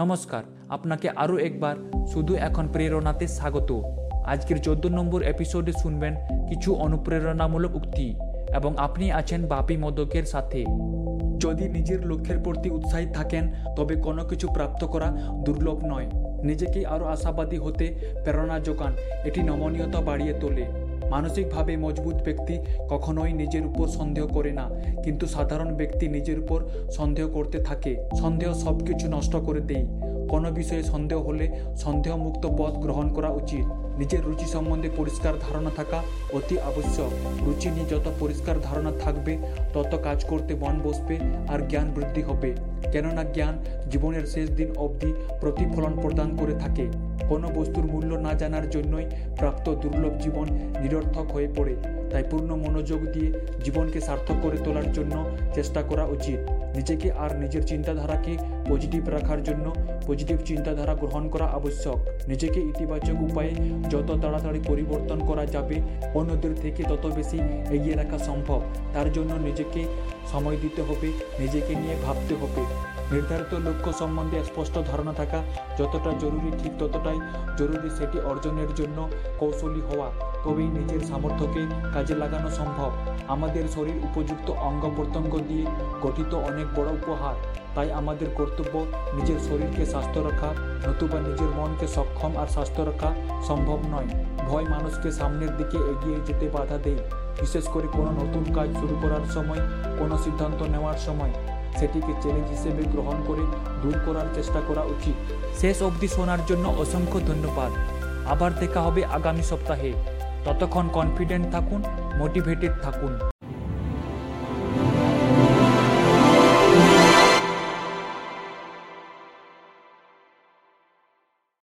নমস্কার, আপনাকে আরও একবার শুধু এখন প্রেরণাতে স্বাগত। আজকের চোদ্দ নম্বর এপিসোডে শুনবেন কিছু অনুপ্রেরণামূলক উক্তি এবং আপনি আছেন বাপি মদকের সাথে। যদি নিজের লক্ষ্যের প্রতি উৎসাহী থাকেন, তবে কোনো কিছু প্রাপ্ত করা দুর্লভ নয়। নিজেকে আরও আশাবাদী হতে প্রেরণা যোগান, এটি নমনীয়তা বাড়িয়ে তোলে। মানসিকভাবে মজবুত ব্যক্তি কখনোই নিজের উপর সন্দেহ করে না। কিন্তু সাধারণ ব্যক্তি নিজের উপর সন্দেহ করতে থাকে। সন্দেহ সব কিছু নষ্ট করে দেয়। কোনো বিষয়ে সন্দেহ হলে সন্দেহমুক্ত পথ গ্রহণ করা উচিত। নিজের রুচি সম্বন্ধে পরিষ্কার ধারণা থাকা অতি আবশ্যক। রুচি নিয়ে যত পরিষ্কার ধারণা থাকবে, তত কাজ করতে মন বসবে আর জ্ঞান বৃদ্ধি হবে। কেননা জ্ঞান জীবনের শেষ দিন অবধি প্রতিফলন প্রদান করে থাকে। কোনো বস্তুর মূল্য না জানার জন্যই প্রাপ্ত দুর্লভ জীবন নিরর্থক হয়ে পড়ে। তাই পূর্ণ মনোযোগ দিয়ে জীবনকে সার্থক করে তোলার জন্য চেষ্টা করা উচিত। নিজেকে আর নিজের চিন্তাধারাকে পজিটিভ রাখার জন্য পজিটিভ চিন্তাধারা গ্রহণ করা আবশ্যক। নিজেকে ইতিবাচক উপায়ে যত তাড়াতাড়ি পরিবর্তন করা যাবে, অন্যদের থেকে তত বেশি এগিয়ে রাখা সম্ভব। তার জন্য নিজেকে সময় দিতে হবে, নিজেকে নিয়ে ভাবতে হবে। নির্ধারিত লক্ষ্য সম্বন্ধে স্পষ্ট ধারণা থাকা যতটা জরুরি, ঠিক ততটাই জরুরি সেটি অর্জনের জন্য কৌশলী হওয়া। তবেই নিজের সামর্থ্যকে কাজে লাগানো সম্ভব। আমাদের শরীর উপযুক্ত অঙ্গ প্রত্যঙ্গ দিয়ে গঠিত অনেক বড় উপহার। তাই আমাদের কর্তব্য নিজের শরীরকে স্বাস্থ্য রাখা, নতুবা নিজের মনকে সক্ষম আর স্বাস্থ্য রাখা সম্ভব নয়। ভয় মানুষকে সামনের দিকে এগিয়ে যেতে বাধা দেয়। বিশেষ করে কোনো নতুন কাজ শুরু করার সময়, কোনো সিদ্ধান্ত নেওয়ার সময়। সেটিকে চ্যালেঞ্জ হিসেবে গ্রহণ করে দূর করার চেষ্টা করা উচিত। শেষ অবধি শোনার জন্য অসংখ্য ধন্যবাদ। আবার দেখা হবে আগামী সপ্তাহে। ততক্ষণ কনফিডেন্ট থাকুন মোটিভেটেড থাকুন।